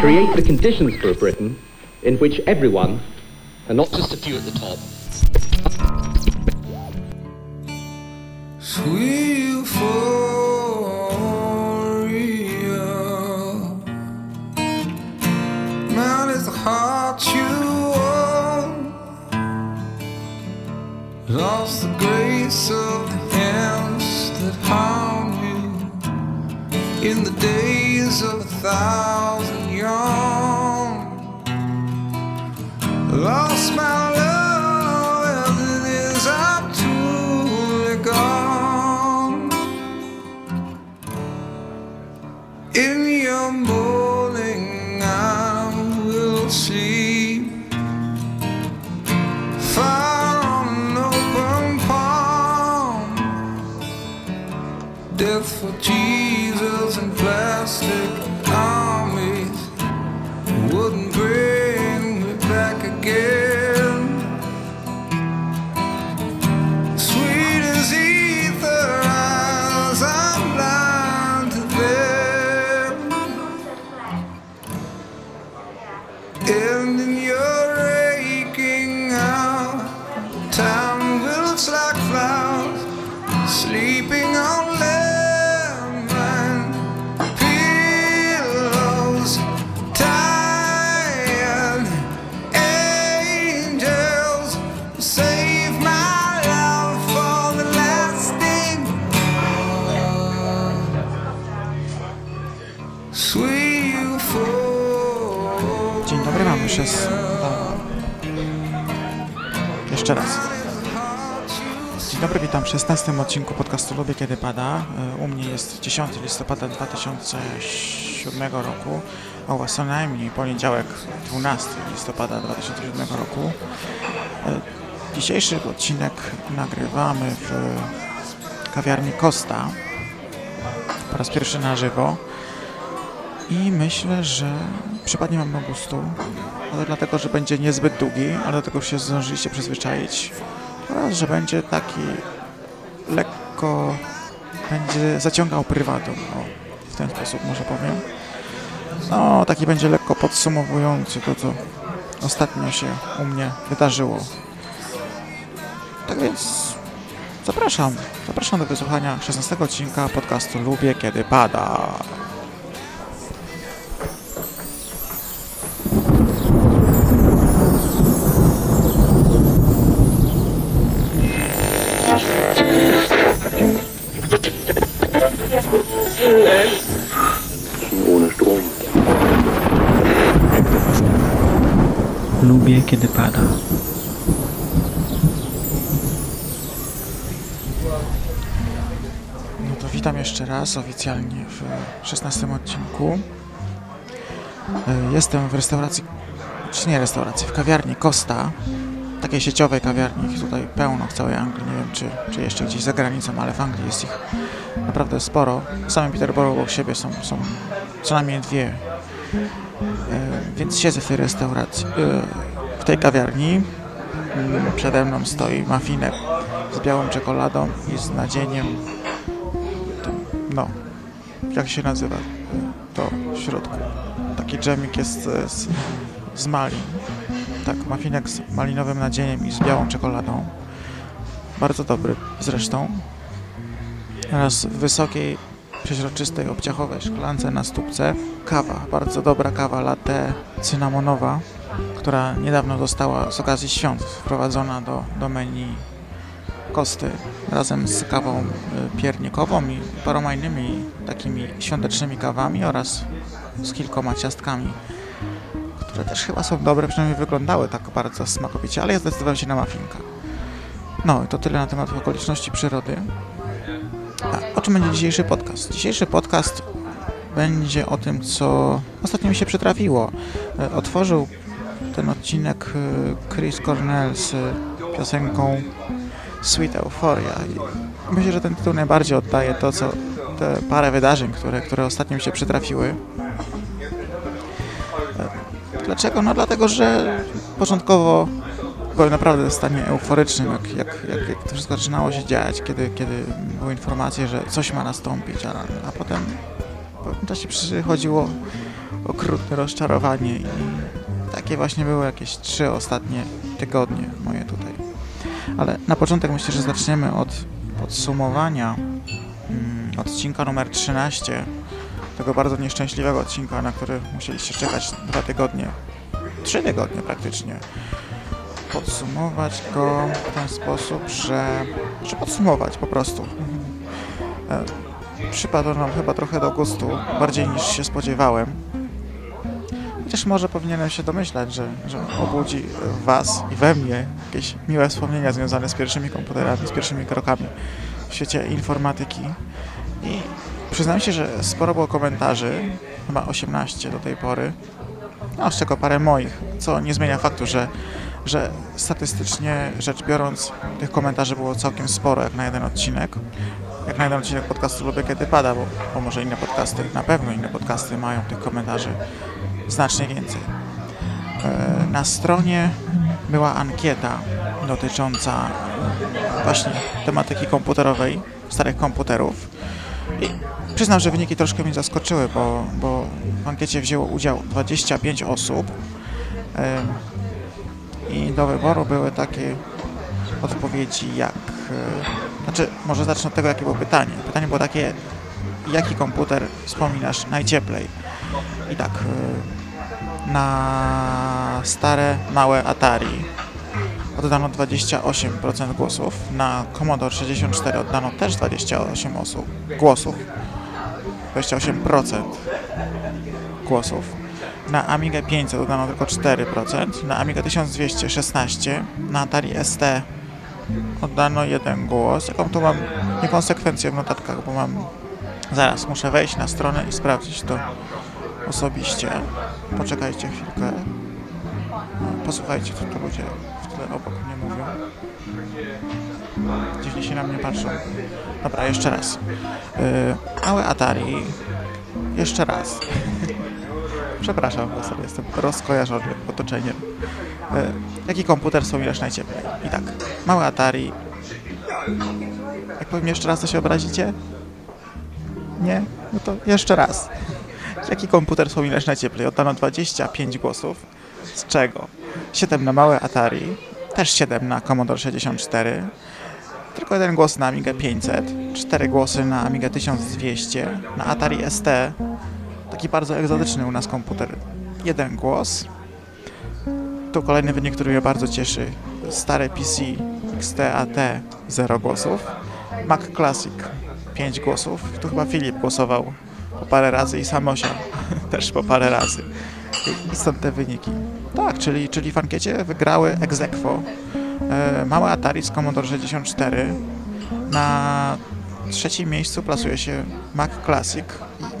create the conditions for a Britain in which everyone, and not just a few at the top, Sweet euphoria. Man is the heart you own. Lost the grace of the hands that you in the days of a thousand young. Lost my odcinku podcastu Lubię Kiedy Pada. E, U mnie jest 10 listopada 2007 roku, a u Was co najmniej poniedziałek 12 listopada 2007 roku. E, Dzisiejszy odcinek nagrywamy w kawiarni Costa po raz pierwszy na żywo. I myślę, że przypadnie Wam do gustu, ale dlatego, że będzie niezbyt długi, ale do tego się zdążyliście przyzwyczaić oraz, że będzie taki lekko, będzie zaciągał prywatą, o, w ten sposób może powiem. No, taki będzie lekko podsumowujący to, co ostatnio się u mnie wydarzyło. Tak więc zapraszam, zapraszam do wysłuchania 16 odcinka podcastu Lubię Kiedy Pada. Kiedy pada. No to witam jeszcze raz oficjalnie w 16 odcinku. E, Jestem w restauracji, czy nie restauracji, w kawiarni Costa, takiej sieciowej kawiarni, ich tutaj pełno w całej Anglii, nie wiem czy, czy jeszcze gdzieś za granicą, ale w Anglii jest ich naprawdę sporo. W samym Peterborough obok siebie są, są co najmniej dwie, E, więc siedzę w tej restauracji, e, tej kawiarni. Mm, Przede mną stoi mafinek z białą czekoladą i z nadzieniem no, jak się nazywa to w środku. Taki dżemik jest z, z malin. Tak, mafinek z malinowym nadzieniem i z białą czekoladą. Bardzo dobry zresztą. Oraz w wysokiej, przeźroczystej, obciachowej szklance na stópce kawa. Bardzo dobra kawa latte cynamonowa, która niedawno została z okazji świąt wprowadzona do, do menu kosty razem z kawą y, piernikową i paroma innymi takimi świątecznymi kawami oraz z kilkoma ciastkami, które też chyba są dobre, przynajmniej wyglądały tak bardzo smakowicie, ale ja zdecydowałem się na mafinka. No i to tyle na temat okoliczności przyrody. A o czym będzie dzisiejszy podcast? Dzisiejszy podcast będzie o tym, co ostatnio mi się przytrafiło. E, Otworzył ten odcinek y, Chris Cornell z piosenką Sweet Euphoria. Myślę, że ten tytuł najbardziej oddaje to, co te parę wydarzeń, które, które ostatnio mi się przytrafiły. E, Dlaczego? No dlatego, że początkowo byłem naprawdę w stanie euforycznym, jak, jak, jak, jak to wszystko zaczynało się dziać, kiedy, kiedy były informacje, że coś ma nastąpić, a, a potem pewnym czasie przychodziło okrutne rozczarowanie i takie właśnie były jakieś trzy ostatnie tygodnie moje tutaj. Ale na początek myślę, że zaczniemy od podsumowania mm, odcinka numer 13, tego bardzo nieszczęśliwego odcinka, na który musieliście czekać dwa tygodnie, trzy tygodnie praktycznie. Podsumować go w ten sposób, że, że podsumować po prostu. E, Przypadło nam chyba trochę do gustu, bardziej niż się spodziewałem. Chociaż może powinienem się domyślać, że, że obudzi w Was i we mnie jakieś miłe wspomnienia związane z pierwszymi komputerami, z pierwszymi krokami w świecie informatyki. I przyznam się, że sporo było komentarzy, chyba 18 do tej pory, no z czego parę moich, co nie zmienia faktu, że, że statystycznie rzecz biorąc tych komentarzy było całkiem sporo jak na jeden odcinek. Jak na jeden odcinek podcastu lubię kiedy pada, bo, bo może inne podcasty, na pewno inne podcasty mają tych komentarzy znacznie więcej. E, Na stronie była ankieta dotycząca właśnie tematyki komputerowej, starych komputerów. I przyznam, że wyniki troszkę mnie zaskoczyły, bo, bo w ankiecie wzięło udział 25 osób e, i do wyboru były takie odpowiedzi jak... e, Znaczy, może zacznę od tego, jakie było pytanie. Pytanie było takie, jaki komputer wspominasz najcieplej? I tak, na stare, małe Atari. Oddano 28% głosów, na Commodore 64 oddano też 28 osób, głosów, 28% głosów, na Amiga 500 oddano tylko 4%, na Amiga 1200 16%, na Atari ST oddano jeden głos. Jaką tu mam niekonsekwencję w notatkach, bo mam... Zaraz, muszę wejść na stronę i sprawdzić to osobiście. Poczekajcie chwilkę. Posłuchajcie, co tu ludzie w tle obok mnie mówią. Dziwnie się na mnie patrzą. Dobra, jeszcze raz. Yy, Atari. Jeszcze raz. Przepraszam, bo sobie jestem rozkojarzony otoczeniem. Yy, jaki komputer wspominasz najcieplej? I tak, małe Atari. Jak powiem jeszcze raz, to się obrazicie? Nie? No to jeszcze raz. Jaki komputer wspominasz najcieplej? Oddano 25 głosów, z czego? 7 na małe Atari, też 7 na Commodore 64, tylko jeden głos na Amiga 500, 4 głosy na Amiga 1200, na Atari ST, taki bardzo egzotyczny u nas komputer, jeden głos. Tu kolejny wynik, który mnie bardzo cieszy, stare PC XT-AT 0 głosów, Mac Classic 5 głosów, tu chyba Filip głosował po parę razy i Samosia też po parę razy. I, i stąd te wyniki. Tak, czyli, czyli w ankiecie wygrały ex aequo e, małe Atari z Commodore 64. Na trzecim miejscu plasuje się Mac Classic.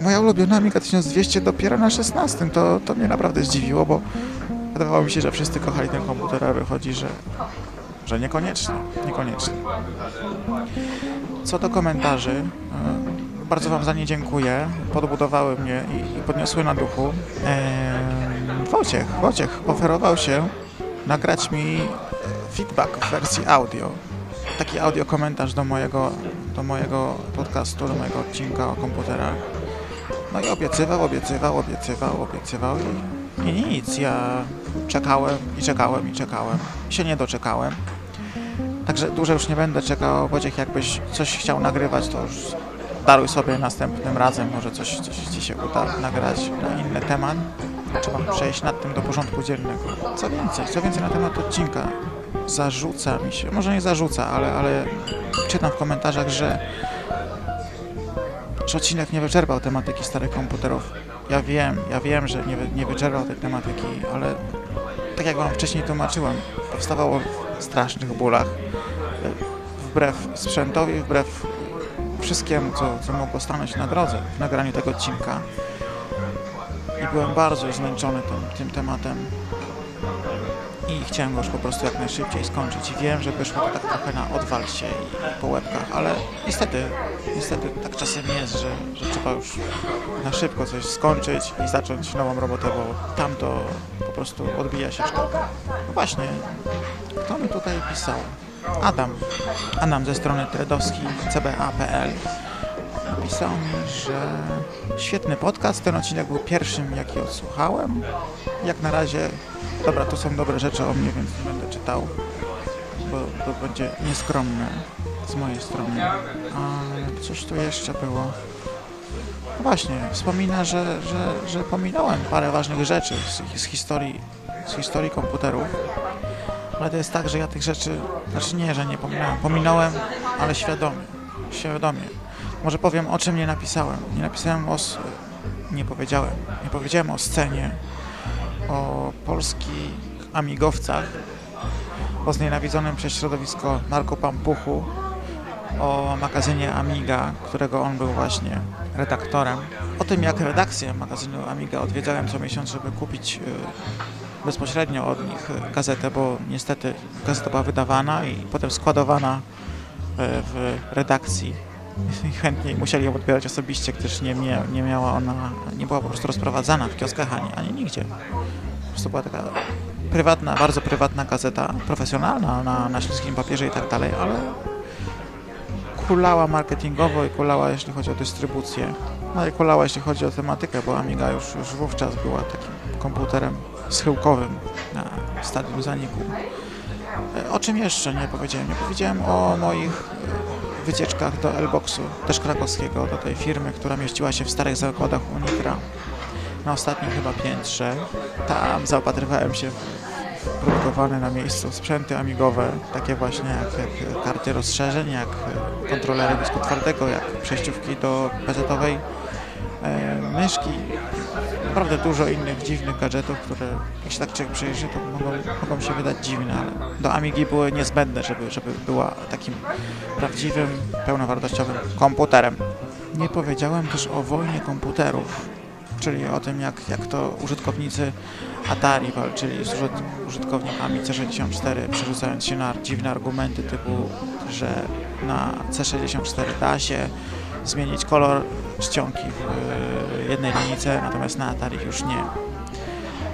I moja ulubiona Amiga 1200 dopiero na 16. To, to mnie naprawdę zdziwiło, bo wydawało mi się, że wszyscy kochali ten komputer, a wychodzi, że, że niekoniecznie. Niekoniecznie. Co do komentarzy, e, bardzo Wam za nie dziękuję. Podbudowały mnie i, i podniosły na duchu. Eee, Wojciech, Wojciech oferował się nagrać mi feedback w wersji audio. Taki audio komentarz do mojego, do mojego podcastu, do mojego odcinka o komputerach. No i obiecywał, obiecywał, obiecywał, obiecywał i, i nic. Ja czekałem i czekałem i czekałem. Się nie doczekałem. Także dłużej już nie będę czekał. Wojciech, jakbyś coś chciał nagrywać, to już daruj sobie następnym razem. Może coś, coś Ci się uda nagrać na inny temat. Trzeba przejść nad tym do porządku dziennego. Co więcej, co więcej na temat odcinka. Zarzuca mi się, może nie zarzuca, ale, ale czytam w komentarzach, że, że odcinek nie wyczerpał tematyki starych komputerów. Ja wiem, ja wiem, że nie, nie wyczerpał tej tematyki, ale tak jak Wam wcześniej tłumaczyłem, powstawało w strasznych bólach. Wbrew sprzętowi, wbrew wszystkiemu, co, co mogło stanąć na drodze w nagraniu tego odcinka. I byłem bardzo zmęczony tym, tym tematem. I chciałem go już po prostu jak najszybciej skończyć. I wiem, że wyszło to tak trochę na odwal się i, po łebkach, ale niestety, niestety tak czasem jest, że, że trzeba już na szybko coś skończyć i zacząć nową robotę, bo tamto po prostu odbija się sztuka. No właśnie, kto mi tutaj pisał? Adam. Adam ze strony tredowski cba.pl napisał mi, że świetny podcast, ten odcinek był pierwszym, jaki odsłuchałem. Jak na razie, dobra, to są dobre rzeczy o mnie, więc nie będę czytał, bo to będzie nieskromne z mojej strony. A coś tu jeszcze było. No właśnie, wspomina, że, że, że pominąłem parę ważnych rzeczy z, z, historii, z historii komputerów. Ale to jest tak, że ja tych rzeczy, znaczy nie, że nie pominąłem, pominąłem, ale świadomie, świadomie. Może powiem, o czym nie napisałem. Nie napisałem o, nie powiedziałem, nie powiedziałem o scenie, o polskich amigowcach, o znienawidzonym przez środowisko narkopampuchu, o magazynie Amiga, którego on był właśnie redaktorem. O tym, jak redakcję magazynu Amiga odwiedzałem co miesiąc, żeby kupić y, bezpośrednio od nich gazetę, bo niestety gazeta była wydawana i potem składowana y, w redakcji. Chętniej musieli ją odbierać osobiście, gdyż nie, nie, nie miała ona, nie była po prostu rozprowadzana w kioskach ani, ani nigdzie. Po prostu była taka prywatna, bardzo prywatna gazeta, profesjonalna na, na śliskim papierze i tak dalej, ale kulała marketingowo i kulała jeśli chodzi o dystrybucję. No i kulała jeśli chodzi o tematykę, bo Amiga już, już wówczas była takim komputerem schyłkowym na stadium zaniku. E, o czym jeszcze nie powiedziałem? Nie powiedziałem o moich e, wycieczkach do Elboxu, też krakowskiego, do tej firmy, która mieściła się w starych zakładach Unitra na ostatnim chyba piętrze. Tam zaopatrywałem się w produkowane na miejscu sprzęty amigowe, takie właśnie jak, jak karty rozszerzeń, jak kontrolery dysku twardego, jak przejściówki do e, myszki. Naprawdę dużo innych dziwnych gadżetów, które jak się tak człowiek przejrzy, to mogą, mogą się wydać dziwne, ale do Amigi były niezbędne, żeby, żeby była takim prawdziwym, pełnowartościowym komputerem. Nie powiedziałem też o wojnie komputerów, czyli o tym, jak, jak to użytkownicy Atari walczyli z użytkownikami C64, przerzucając się na dziwne argumenty typu, że na C64 da się zmienić kolor czcionki w jednej linijce, natomiast na Atari już nie.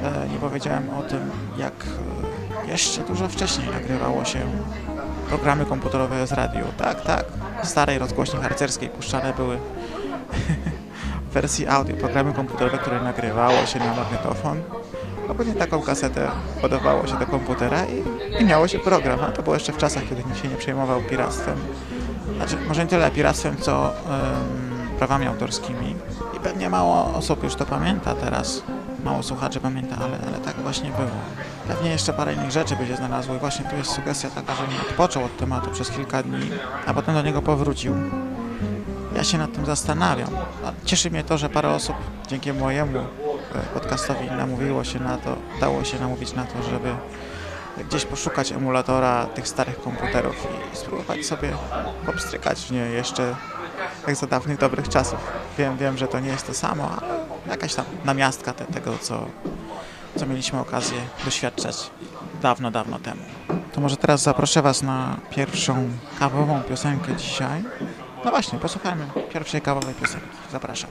E, nie powiedziałem o tym, jak e, jeszcze dużo wcześniej nagrywało się programy komputerowe z radio. Tak, tak, w starej rozgłośni harcerskiej puszczane były w wersji audio programy komputerowe, które nagrywało się na magnetofon albo nie taką kasetę podawało się do komputera i, i miało się program. A to było jeszcze w czasach, kiedy nikt się nie przejmował piractwem. Znaczy, może nie tyle piractwem, co prawami autorskimi. I pewnie mało osób już to pamięta teraz. Mało słuchaczy pamięta, ale, ale tak właśnie było. Pewnie jeszcze parę innych rzeczy by się znalazło i właśnie tu jest sugestia taka, że odpoczął od tematu przez kilka dni, a potem do niego powrócił. Ja się nad tym zastanawiam. Cieszy mnie to, że parę osób dzięki mojemu podcastowi namówiło się na to, dało się namówić na to, żeby gdzieś poszukać emulatora tych starych komputerów i spróbować sobie popstrykać w nie jeszcze jak za dawnych dobrych czasów. Wiem, wiem, że to nie jest to samo, ale jakaś tam namiastka te, tego, co, co mieliśmy okazję doświadczać dawno, dawno temu. To może teraz zaproszę Was na pierwszą kawową piosenkę dzisiaj. No właśnie, posłuchajmy pierwszej kawowej piosenki. Zapraszam.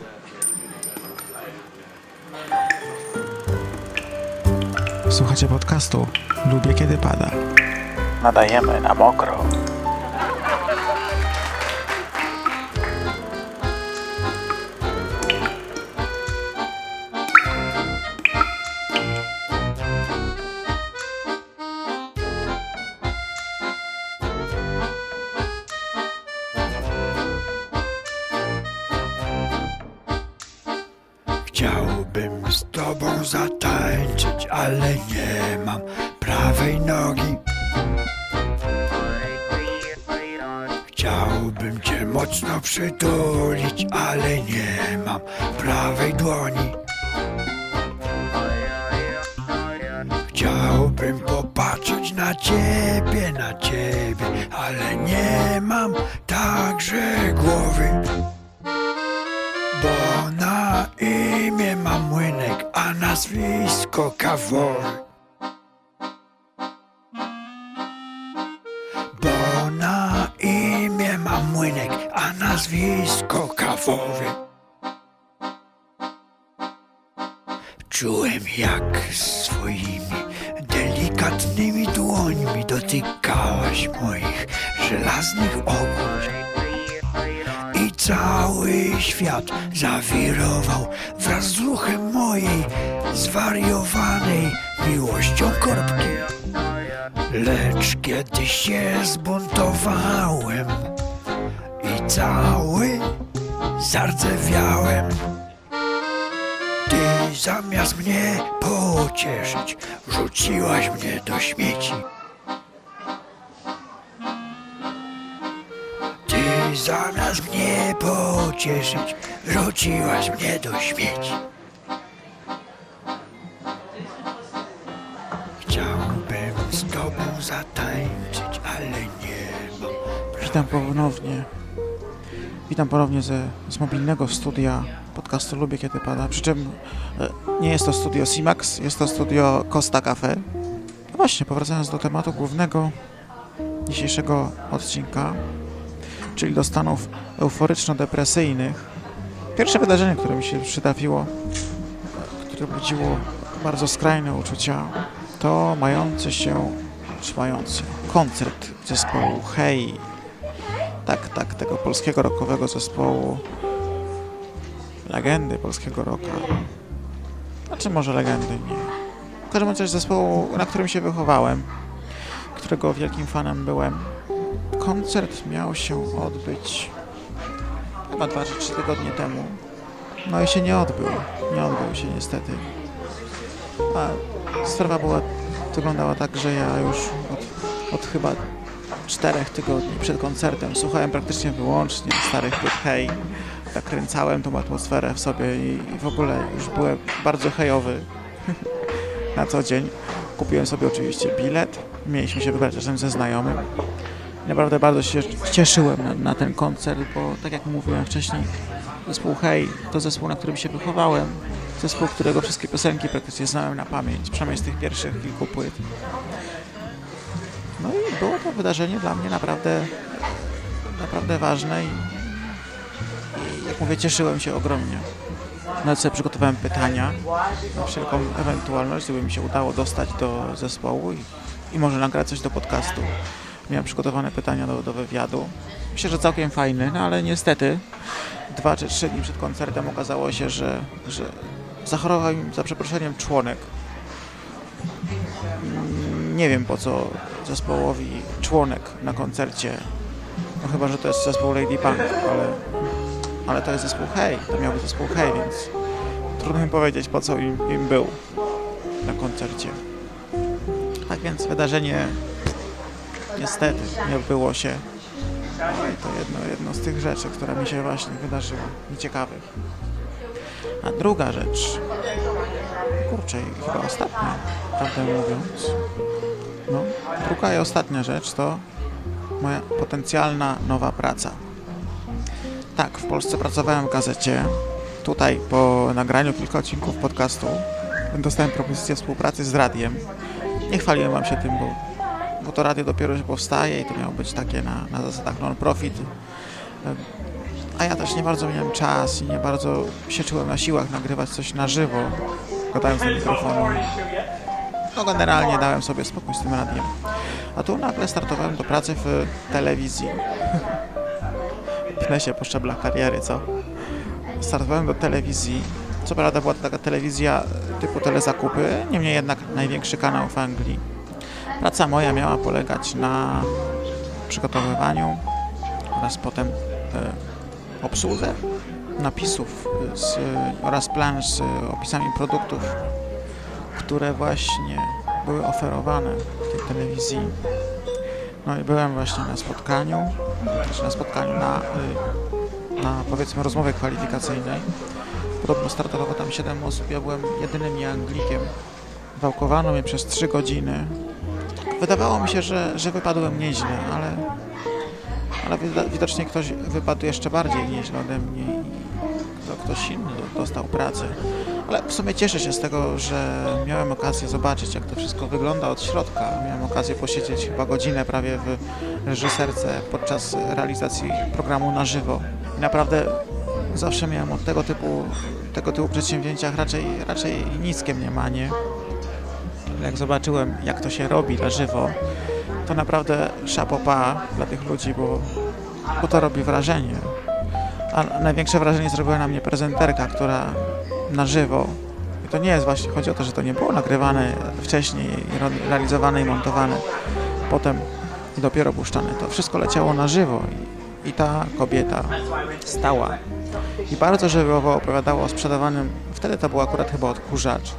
Słuchacie podcastu Lubię kiedy pada. Nadajemy na mokro. Chciałbym z tobą ale nie mam prawej nogi. Chciałbym cię mocno przytulić, ale nie mam prawej dłoni. Kawowy. Bo na imię mam młynek, a nazwisko kawowy. Czułem jak swoimi delikatnymi dłońmi dotykałaś moich żelaznych ogór. I cały świat zawirował miłością korbki. Lecz kiedy się zbuntowałem i cały zardzewiałem, ty zamiast mnie pocieszyć, wrzuciłaś mnie do śmieci. Ty zamiast mnie pocieszyć, wrzuciłaś mnie do śmieci. Zatańczyć, ale nie mam. Witam ponownie. Witam ponownie ze, z mobilnego studia podcastu Lubię Kiedy Pada. Przy czym e, nie jest to studio Simax, jest to studio Costa Cafe. No właśnie, powracając do tematu głównego dzisiejszego odcinka, czyli do stanów euforyczno-depresyjnych. Pierwsze wydarzenie, które mi się przytrafiło, które budziło bardzo skrajne uczucia, to mający się, czy mający koncert zespołu Hej tak, tak, tego polskiego rockowego zespołu, legendy polskiego rocka. Znaczy może legendy, nie. W każdym razie zespołu, na którym się wychowałem, którego wielkim fanem byłem. Koncert miał się odbyć chyba 2 czy 3 tygodnie temu. No i się nie odbył. Nie odbył się niestety. A sprawa była, wyglądała tak, że ja już od, od chyba czterech tygodni przed koncertem słuchałem praktycznie wyłącznie starych płyt hej. Nakręcałem tą atmosferę w sobie i, i w ogóle już byłem bardzo hejowy na co dzień. Kupiłem sobie oczywiście bilet. Mieliśmy się wybrać razem ze znajomym. Naprawdę bardzo się cieszyłem na, na ten koncert, bo tak jak mówiłem wcześniej, zespół Hej to zespół, na którym się wychowałem. Zespół, którego wszystkie piosenki praktycznie znałem na pamięć, przynajmniej z tych pierwszych kilku płyt. No i było to wydarzenie dla mnie naprawdę, naprawdę ważne i, i jak mówię, cieszyłem się ogromnie. Nawet sobie przygotowałem pytania na wszelką ewentualność, gdyby mi się udało dostać do zespołu i, i może nagrać coś do podcastu. Miałem przygotowane pytania do, do wywiadu. Myślę, że całkiem fajny, no ale niestety dwa czy trzy dni przed koncertem okazało się, że, że zachorował im za przeproszeniem członek. Nie wiem po co zespołowi członek na koncercie. No chyba, że to jest zespół Lady Punk, ale, ale to jest zespół Hej, to miał zespół Hej, więc trudno mi powiedzieć po co im, im był na koncercie. Tak więc wydarzenie niestety nie odbyło się. No i to jedno, jedno z tych rzeczy, które mi się właśnie wydarzyło, nieciekawych. A druga rzecz, kurczę, chyba ostatnia, prawdę mówiąc, no, druga i ostatnia rzecz to moja potencjalna nowa praca. Tak, w Polsce pracowałem w gazecie. Tutaj po nagraniu kilku odcinków podcastu dostałem propozycję współpracy z radiem. Nie chwaliłem wam się tym, bo, bo to radio dopiero się powstaje i to miało być takie na, na zasadach non-profit. A ja też nie bardzo miałem czas i nie bardzo się czułem na siłach nagrywać coś na żywo, gadając na mikrofonu no generalnie dałem sobie spokój z tym radiem. A tu nagle startowałem do pracy w telewizji. Pnę się po szczeblach kariery, co? Startowałem do telewizji. Co prawda była to taka telewizja typu telezakupy, niemniej jednak największy kanał w Anglii. Praca moja miała polegać na przygotowywaniu oraz potem e, obsłudze napisów z, oraz plansz z opisami produktów które właśnie były oferowane w tej telewizji. No i byłem właśnie na spotkaniu, znaczy na spotkaniu, na, y, na powiedzmy rozmowie kwalifikacyjnej. Podobno startowało tam 7 osób, ja byłem jedynym Anglikiem. Wałkowano mnie przez 3 godziny. Wydawało mi się, że, że wypadłem nieźle, ale, ale widocznie ktoś wypadł jeszcze bardziej nieźle ode mnie i ktoś inny dostał pracę. Ale w sumie cieszę się z tego, że miałem okazję zobaczyć, jak to wszystko wygląda od środka. Miałem okazję posiedzieć chyba godzinę prawie w reżyserce podczas realizacji programu na żywo. I naprawdę zawsze miałem od tego typu, tego typu przedsięwzięciach raczej, raczej niskie mniemanie. Jak zobaczyłem, jak to się robi na żywo, to naprawdę szapopa dla tych ludzi, bo, bo to robi wrażenie. A największe wrażenie zrobiła na mnie prezenterka, która na żywo. I to nie jest właśnie, chodzi o to, że to nie było nagrywane wcześniej, realizowane i montowane. Potem dopiero puszczane. To wszystko leciało na żywo i, i ta kobieta stała i bardzo żywiołowo opowiadała o sprzedawanym, wtedy to był akurat chyba odkurzacz,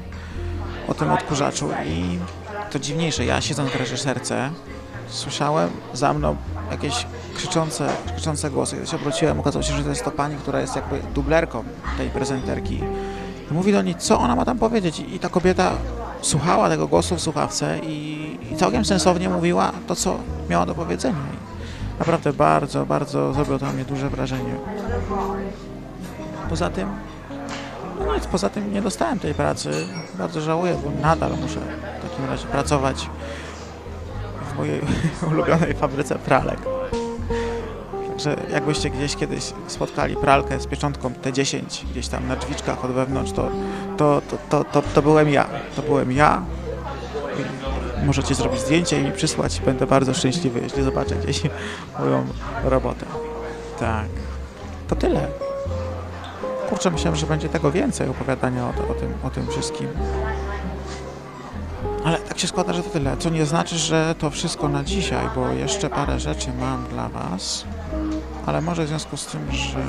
o tym odkurzaczu i to dziwniejsze, ja siedząc w reżyserce słyszałem za mną jakieś krzyczące, krzyczące głosy. Kiedy się obróciłem, okazało się, że to jest to pani, która jest jakby dublerką tej prezenterki. I mówi do niej, co ona ma tam powiedzieć. I ta kobieta słuchała tego głosu w słuchawce i, i całkiem sensownie mówiła to, co miała do powiedzenia. I naprawdę bardzo, bardzo zrobiło to na mnie duże wrażenie. Poza tym, no nic, poza tym nie dostałem tej pracy. Bardzo żałuję, bo nadal muszę w takim razie pracować w mojej ulubionej fabryce pralek. Także jakbyście gdzieś kiedyś spotkali pralkę z pieczątką T10 gdzieś tam na drzwiczkach od wewnątrz, to, to, to, to, to, to byłem ja. To byłem ja. I możecie zrobić zdjęcie i mi przysłać. Będę bardzo szczęśliwy, jeśli zobaczę gdzieś moją robotę. Tak. To tyle. Kurczę, myślałem, że będzie tego więcej opowiadania o, o, tym, o tym wszystkim. Ale tak się składa, że to tyle. Co nie znaczy, że to wszystko na dzisiaj, bo jeszcze parę rzeczy mam dla Was. Ale może w związku z tym, że,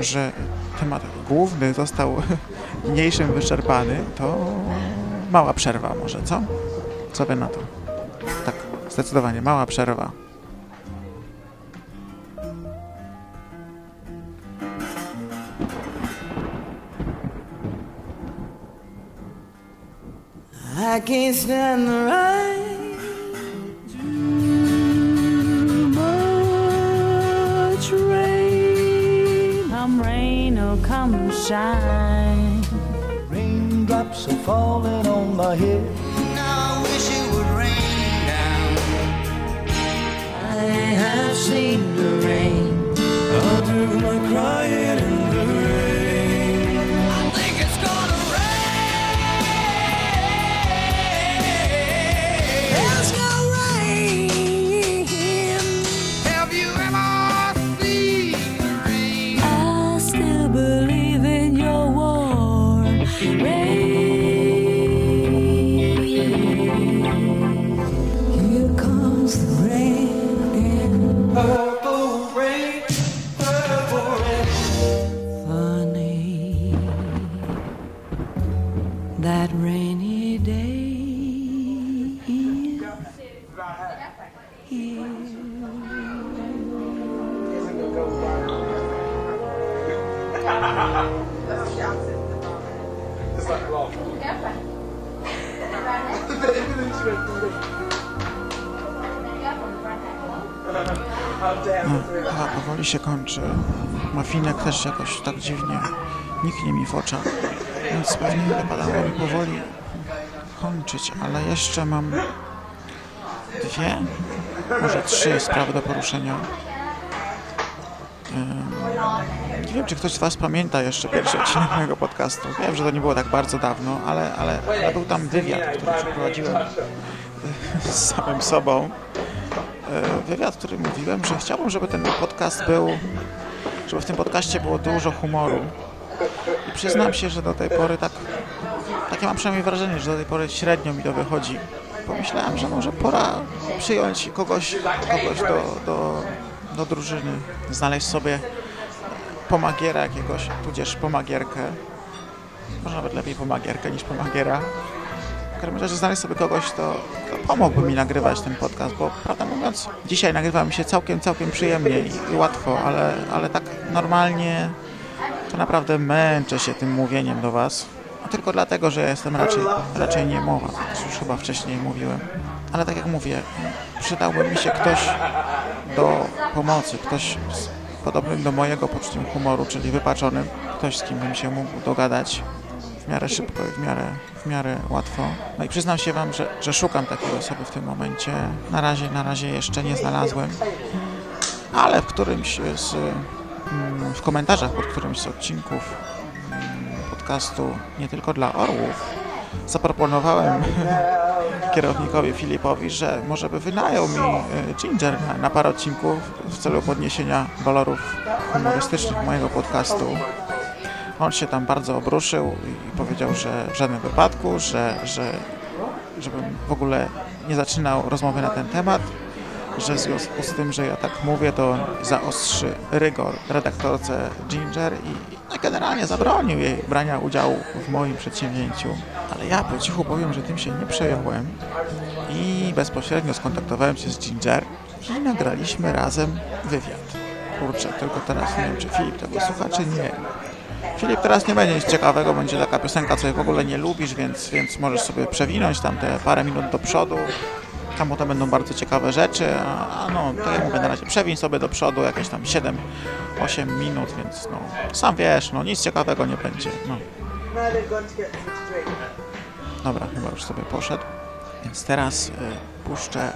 że temat główny został niniejszym wyczerpany, to mała przerwa może, co? Co Wy na to? Tak, zdecydowanie, mała przerwa. I can't stand the. Rain or come shine. Raindrops are falling on my head. Now I wish it would rain down. I have seen the rain. I'll do my crying powoli się kończy. Mafinek też jakoś tak dziwnie niknie mi w oczach, więc pewnie wypadało mi powoli kończyć, ale jeszcze mam dwie, może trzy sprawy do poruszenia. Ym, Nie wiem, czy ktoś z Was pamięta jeszcze pierwszy odcinek mojego podcastu. Wiem, że to nie było tak bardzo dawno, ale, ale, ale był tam wywiad, który przeprowadziłem z samym sobą wywiad, w którym mówiłem, że chciałbym, żeby ten podcast był, żeby w tym podcaście było dużo humoru. I przyznam się, że do tej pory tak, takie mam przynajmniej wrażenie, że do tej pory średnio mi to wychodzi. Pomyślałem, że może pora przyjąć kogoś, kogoś do, do, do drużyny, znaleźć sobie pomagiera jakiegoś, tudzież pomagierkę. Może nawet lepiej pomagierkę niż pomagiera. W każdym razie znaleźć sobie kogoś, kto, kto pomógłby mi nagrywać ten podcast, bo prawdę mówiąc, dzisiaj nagrywa mi się całkiem, całkiem przyjemnie i, i łatwo, ale, ale tak normalnie to naprawdę męczę się tym mówieniem do Was. A tylko dlatego, że ja jestem raczej, raczej niemowa, to już chyba wcześniej mówiłem. Ale tak jak mówię, przydałby mi się ktoś do pomocy, ktoś z podobnym do mojego poczuciem humoru, czyli wypaczonym, ktoś z kim bym się mógł dogadać w miarę szybko i w miarę, w miarę łatwo. No i przyznam się Wam, że, że szukam takiej osoby w tym momencie. Na razie, na razie jeszcze nie znalazłem, ale w którymś z, mm, w komentarzach pod którymś z odcinków mm, podcastu Nie tylko dla orłów zaproponowałem kierownikowi Filipowi, że może by wynajął mi e, Ginger na, parę odcinków w celu podniesienia walorów humorystycznych mojego podcastu. On się tam bardzo obruszył i powiedział, że w żadnym wypadku, że, że żebym w ogóle nie zaczynał rozmowy na ten temat, że w związku z tym, że ja tak mówię, to zaostrzy rygor redaktorce Ginger i no, generalnie zabronił jej brania udziału w moim przedsięwzięciu. Ale ja po cichu powiem, że tym się nie przejąłem i bezpośrednio skontaktowałem się z Ginger i nagraliśmy razem wywiad. Kurczę, tylko teraz nie wiem, czy Filip tego słucha, czy nie. Filip, teraz nie będzie nic ciekawego, będzie taka piosenka, co w ogóle nie lubisz, więc, więc możesz sobie przewinąć tam te parę minut do przodu. Tam będą bardzo ciekawe rzeczy, a, a no, to ja mówię na razie, przewiń sobie do przodu jakieś tam 7-8 minut, więc no, sam wiesz, no, nic ciekawego nie będzie, no. Dobra, chyba już sobie poszedł. Więc teraz y, puszczę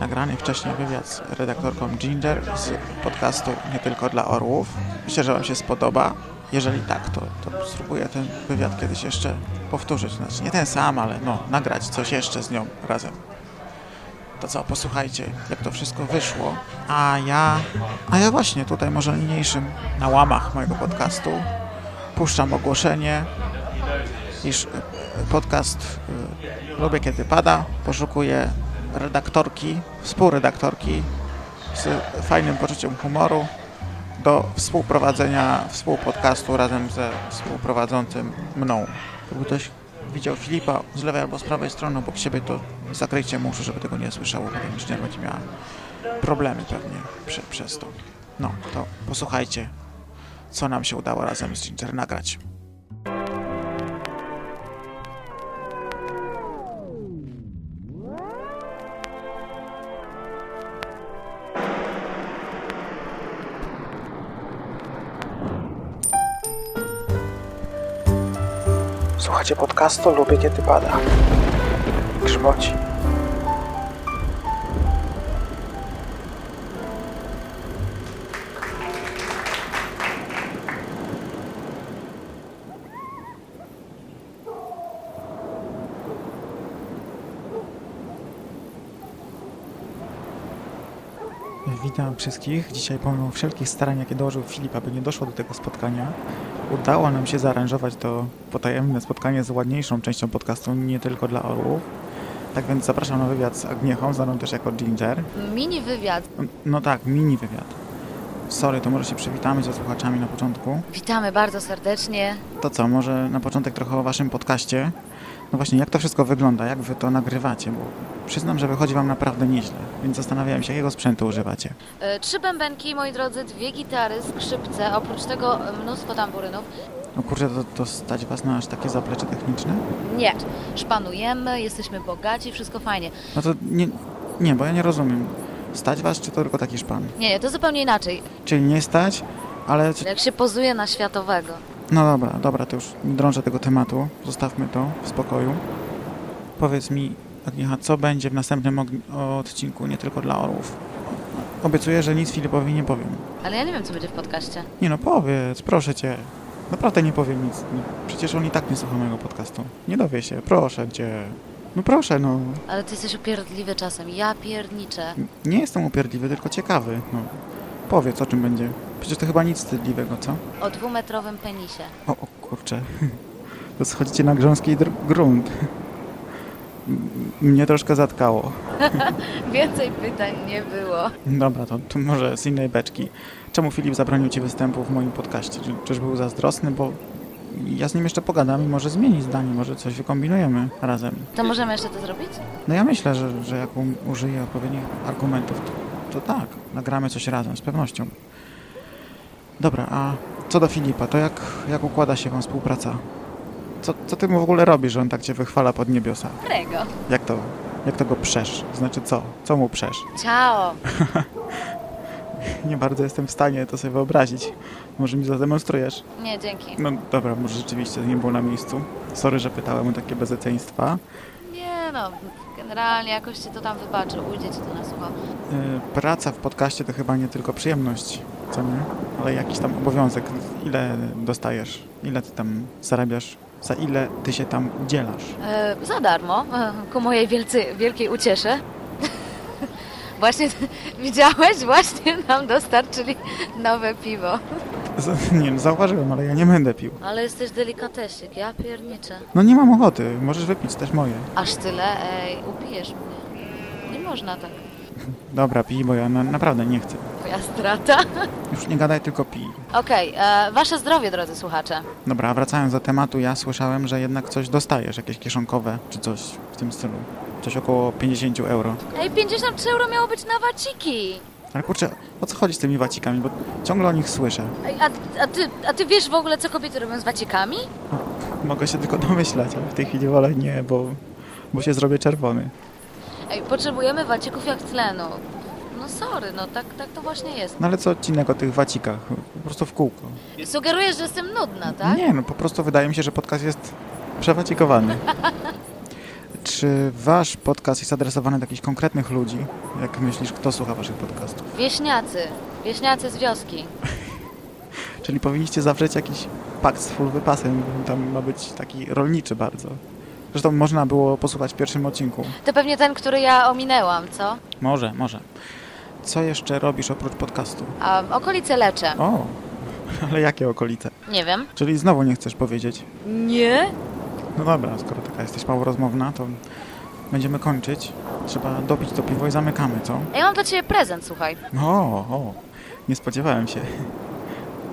nagrany wcześniej wywiad z redaktorką Ginger z podcastu Nie Tylko dla Orłów. Myślę, że Wam się spodoba. Jeżeli tak, to, to spróbuję ten wywiad kiedyś jeszcze powtórzyć. Znaczy nie ten sam, ale no, nagrać coś jeszcze z nią razem. To co, posłuchajcie, jak to wszystko wyszło. A ja, a ja właśnie tutaj może niniejszym na łamach mojego podcastu puszczam ogłoszenie, iż y, podcast y, Lubię Kiedy Pada poszukuje redaktorki, współredaktorki z fajnym poczuciem humoru do współprowadzenia współpodcastu razem ze współprowadzącym mną. Jakby ktoś widział Filipa z lewej albo z prawej strony obok siebie, to zakryjcie mu uszy, żeby tego nie słyszało, potem już nie będzie miała problemy pewnie prze, przez to. No, to posłuchajcie, co nam się udało razem z Ginger nagrać. Słuchajcie podcastu, lubię kiedy pada. Grzmoci. Witam wszystkich. Dzisiaj pomimo wszelkich starań, jakie dołożył Filip, aby nie doszło do tego spotkania, udało nam się zaaranżować to potajemne spotkanie z ładniejszą częścią podcastu, nie tylko dla orłów. Tak więc zapraszam na wywiad z Agniechą, znaną też jako Ginger. Mini wywiad. No tak, mini wywiad. Sorry, to może się przywitamy ze słuchaczami na początku. Witamy bardzo serdecznie. To co, może na początek trochę o waszym podcaście? No właśnie, jak to wszystko wygląda? Jak wy to nagrywacie? Bo przyznam, że wychodzi wam naprawdę nieźle, więc zastanawiałem się, jakiego sprzętu używacie. E, Trzy bębenki, moi drodzy, dwie gitary, skrzypce, oprócz tego e, mnóstwo tamburynów. No kurczę, to, to stać was na aż takie zaplecze techniczne? Nie, szpanujemy, jesteśmy bogaci, wszystko fajnie. No to nie, nie, bo ja nie rozumiem. Stać was, czy to tylko taki szpan? Nie, nie, to zupełnie inaczej. Czyli nie stać, ale... Jak się pozuje na światowego. No dobra, dobra, to już nie drążę tego tematu. Zostawmy to w spokoju. Powiedz mi, Agniecha, co będzie w następnym odcinku, nie tylko dla orłów? Obiecuję, że nic Filipowi nie powiem. Ale ja nie wiem, co będzie w podcaście. Nie no, powiedz, proszę cię. Naprawdę nie powiem nic. Przecież on i tak nie słucha mojego podcastu. Nie dowie się, proszę cię. No proszę, no. Ale ty jesteś upierdliwy czasem. Ja pierniczę. Nie jestem upierdliwy, tylko ciekawy. No. Powiedz, o czym będzie. Przecież to chyba nic wstydliwego, co? O dwumetrowym penisie. O, o kurczę. To schodzicie na grząski grunt. Mnie troszkę zatkało. Więcej pytań nie było. Dobra, to, to może z innej beczki. Czemu Filip zabronił Ci występu w moim podcaście? Czy, czyż był zazdrosny? Bo ja z nim jeszcze pogadam i może zmieni zdanie, może coś wykombinujemy razem. To możemy jeszcze to zrobić? No ja myślę, że, że jak użyję odpowiednich argumentów, to, to tak, nagramy coś razem, z pewnością. Dobra, a co do Filipa, to jak, jak układa się Wam współpraca? Co, co Ty mu w ogóle robisz, że on tak Cię wychwala pod niebiosa? Rego. Jak to, jak to go przesz? Znaczy co? Co mu przesz? Ciao. Nie bardzo jestem w stanie to sobie wyobrazić. Może mi zademonstrujesz? Nie, dzięki. No dobra, może rzeczywiście to nie było na miejscu. Sorry, że pytałem o takie bezeceństwa. Nie no, generalnie jakoś ci to tam wybaczy. Ujdzie ci to na sucho. Yy, praca w podcaście to chyba nie tylko przyjemność, co nie? Ale jakiś tam obowiązek. Ile dostajesz? Ile ty tam zarabiasz? Za ile ty się tam udzielasz? E, za darmo, ku mojej wielcy, wielkiej uciesze. Właśnie widziałeś? Właśnie nam dostarczyli nowe piwo. Z- Nie wiem, zauważyłem, ale ja nie będę pił. Ale jesteś delikatesik, ja pierniczę. No nie mam ochoty, możesz wypić też moje. Aż tyle? Ej, upijesz mnie. Nie można tak. Dobra, pij, bo ja na, naprawdę nie chcę. Twoja strata. Już nie gadaj, tylko pij. Okej, e, wasze zdrowie, drodzy słuchacze. Dobra, a wracając do tematu, ja słyszałem, że jednak coś dostajesz, jakieś kieszonkowe, czy coś w tym stylu. Coś około 50 euro. Ej, 53 euro miało być na waciki. Ale kurczę, o co chodzi z tymi wacikami, bo ciągle o nich słyszę. Ej, a, a, ty, a ty wiesz w ogóle, co kobiety robią z wacikami? Mogę się tylko domyślać, ale w tej chwili wolę nie, bo, bo się zrobię czerwony. Ej, potrzebujemy wacików jak tlenu. No sorry, no tak, tak to właśnie jest. No ale co odcinek o tych wacikach? Po prostu w kółko. Sugerujesz, że jestem nudna, tak? Nie, no po prostu wydaje mi się, że podcast jest przewacikowany. Czy wasz podcast jest adresowany do jakichś konkretnych ludzi? Jak myślisz, kto słucha waszych podcastów? Wieśniacy. Wieśniacy z wioski. Czyli powinniście zawrzeć jakiś pakt z full wypasem. Tam ma być taki rolniczy bardzo. Zresztą można było posłuchać w pierwszym odcinku. To pewnie ten, który ja ominęłam, co? Może, może. Co jeszcze robisz oprócz podcastu? A okolice leczę. O, ale jakie okolice? Nie wiem. Czyli znowu nie chcesz powiedzieć? Nie? No dobra, skoro taka jesteś mało rozmowna, to będziemy kończyć. Trzeba dopić to piwo i zamykamy, co? Ja mam dla ciebie prezent, słuchaj. O, o, nie spodziewałem się.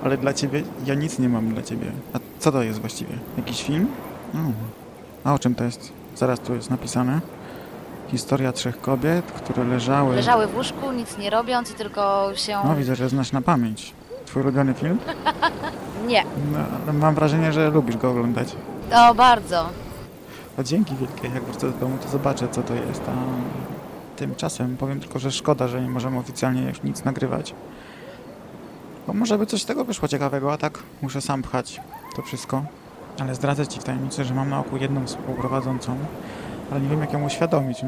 Ale dla ciebie, ja nic nie mam dla ciebie. A co to jest właściwie? Jakiś film? Mm. A o czym to jest? Zaraz tu jest napisane. Historia trzech kobiet, które leżały... Leżały w łóżku, nic nie robiąc i tylko się... No widzę, że znasz na pamięć. Twój ulubiony film? Nie. No, ale mam wrażenie, że lubisz go oglądać. O, bardzo. O, dzięki wielkie, jak wrócę do domu, to zobaczę, co to jest. A tymczasem powiem tylko, że szkoda, że nie możemy oficjalnie już nic nagrywać. Bo może by coś z tego wyszło ciekawego, a tak muszę sam pchać to wszystko. Ale zdradzę Ci w tajemnicy, że mam na oku jedną współprowadzącą, ale nie wiem, jak ją uświadomić,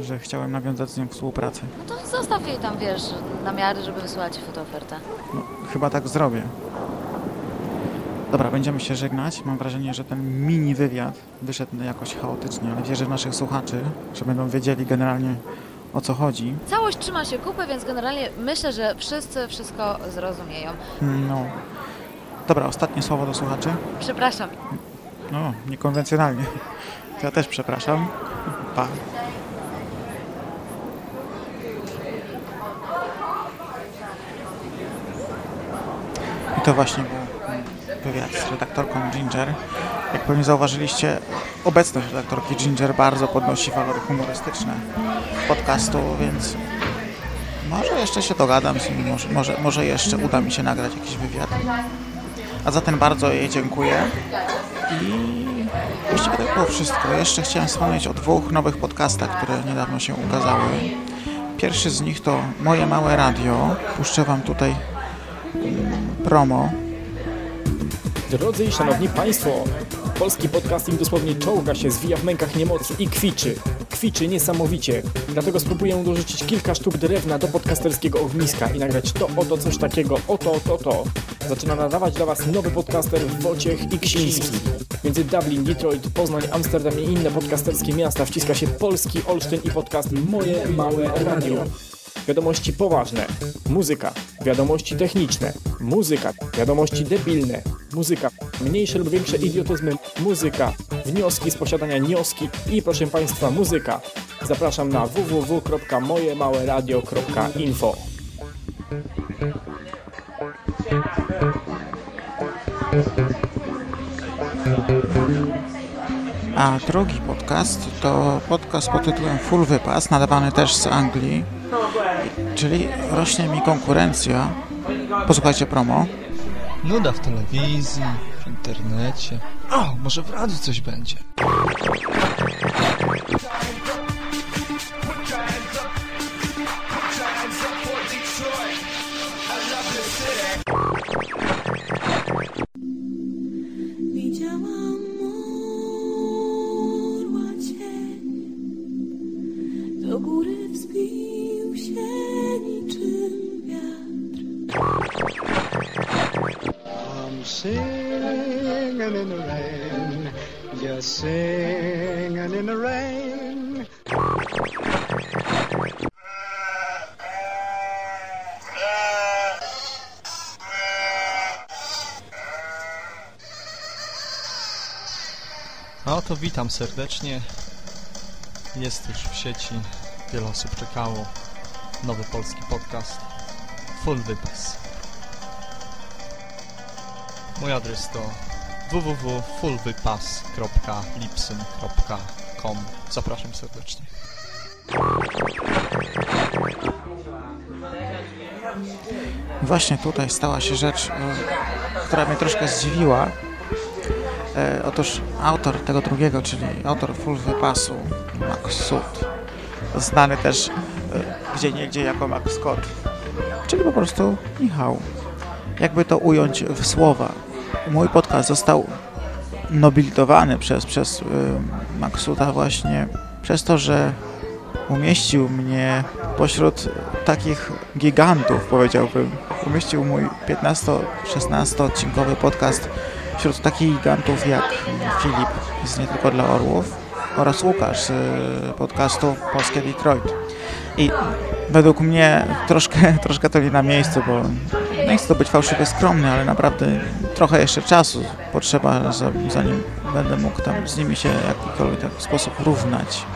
że chciałem nawiązać z nią współpracę. No to zostaw jej tam, wiesz, namiary, żeby wysłała ci fotoofertę. No, chyba tak zrobię. Dobra, będziemy się żegnać. Mam wrażenie, że ten mini wywiad wyszedł jakoś chaotycznie, ale wierzę w naszych słuchaczy, że będą wiedzieli generalnie o co chodzi. Całość trzyma się kupy, więc generalnie myślę, że wszyscy wszystko zrozumieją. No. Dobra, ostatnie słowo do słuchaczy. Przepraszam. No, niekonwencjonalnie. Ja też przepraszam. Pa. I to właśnie był wywiad z redaktorką Ginger. Jak pewnie zauważyliście, obecność redaktorki Ginger bardzo podnosi walory humorystyczne podcastu, więc może jeszcze się dogadam z nim, może, może, może jeszcze uda mi się nagrać jakiś wywiad. A za ten bardzo jej dziękuję. I właściwie to było wszystko. Jeszcze chciałem wspomnieć o dwóch nowych podcastach, które niedawno się ukazały. Pierwszy z nich to Moje Małe Radio. Puszczę Wam tutaj mm, promo. Drodzy i szanowni państwo, polski podcasting dosłownie czołga się, zwija w mękach niemocy i kwiczy. Kwiczy niesamowicie. Dlatego spróbuję dorzucić kilka sztuk drewna do podcasterskiego ogniska i nagrać to oto coś takiego, oto, to, to. Zaczyna nadawać dla was nowy podcaster Wojciech Iksiński. Między Dublin, Detroit, Poznań, Amsterdam i inne podcasterskie miasta wciska się polski Olsztyn i podcast Moje Małe Radio. Wiadomości poważne, muzyka, wiadomości techniczne, muzyka, wiadomości debilne, muzyka, mniejsze lub większe idiotyzmy, muzyka, wnioski z posiadania nioski i proszę Państwa muzyka. Zapraszam na www.mojemałeradio.info A drugi podcast to podcast pod tytułem Full Wypas, nadawany też z Anglii. Czyli rośnie mi konkurencja. Posłuchajcie promo. Nuda w telewizji, w internecie. O, może w radiu coś będzie. To witam serdecznie. Jest już w sieci. Wiele osób czekało. Nowy polski podcast. Full Wypas. Mój adres to www.fullwypas.lipsyn.com Zapraszam serdecznie. Właśnie tutaj stała się rzecz, e, która mnie troszkę zdziwiła. E, otóż autor tego drugiego, czyli autor Full Wypasu, Max Sud, znany też e, gdzie niegdzie jako Max Scott, czyli po prostu Michał. Jakby to ująć w słowa. Mój podcast został nobilitowany przez, przez y, Maxuta właśnie przez to, że umieścił mnie pośród takich gigantów, powiedziałbym. Umieścił mój 15-16 odcinkowy podcast wśród takich gigantów jak Filip z Nie Tylko Dla Orłów oraz Łukasz z podcastu Polskie Detroit. I według mnie troszkę, troszkę to nie na miejscu, bo nie chcę to być fałszywie skromny, ale naprawdę trochę jeszcze czasu potrzeba, za- zanim będę mógł tam z nimi się w jakikolwiek sposób równać.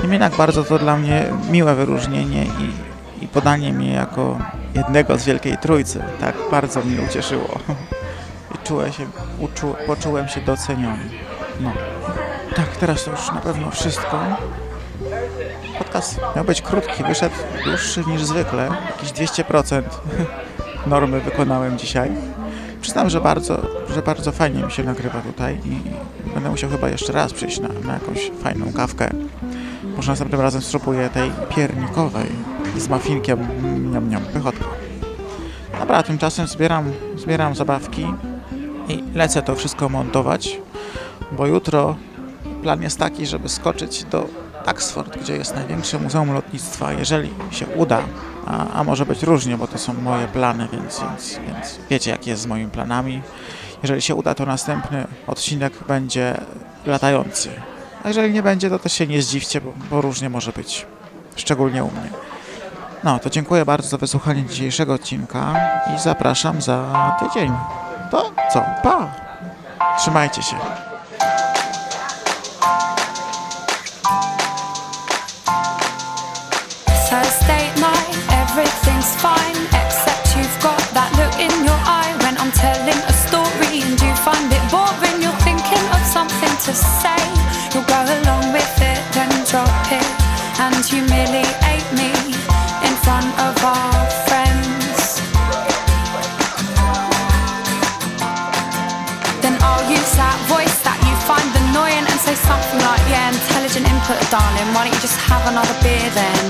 Niemniej jednak bardzo to dla mnie miłe wyróżnienie i, i podanie mnie jako jednego z Wielkiej Trójcy. Tak bardzo mnie ucieszyło. I czułem się, uczu, poczułem się doceniony. No. Tak, teraz to już na pewno wszystko. Podcast miał być krótki, wyszedł dłuższy niż zwykle. Jakieś 200% normy wykonałem dzisiaj. Przyznam, że bardzo, że bardzo fajnie mi się nagrywa tutaj i będę musiał chyba jeszcze raz przyjść na, na jakąś fajną kawkę. Może następnym razem spróbuję tej piernikowej z mafinkiem niam niam, pychotka. Dobra, tymczasem zbieram, zbieram zabawki i lecę to wszystko montować, bo jutro plan jest taki, żeby skoczyć do Oxford, gdzie jest największe muzeum lotnictwa, jeżeli się uda, a, a może być różnie, bo to są moje plany, więc, więc, więc wiecie jak jest z moimi planami. Jeżeli się uda, to następny odcinek będzie latający. A jeżeli nie będzie, to też się nie zdziwcie, bo, bo różnie może być, szczególnie u mnie. No, to dziękuję bardzo za wysłuchanie dzisiejszego odcinka i zapraszam za tydzień. Co? Się. Thursday night, everything's fine except you've got that look in your eye when I'm telling a story and you find it boring. You're thinking of something to say. You'll go along with it, then drop it and humiliate input, darling. Why don't you just have another beer then?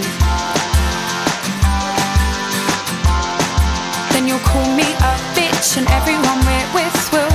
Then you'll call me a bitch, and everyone we're with will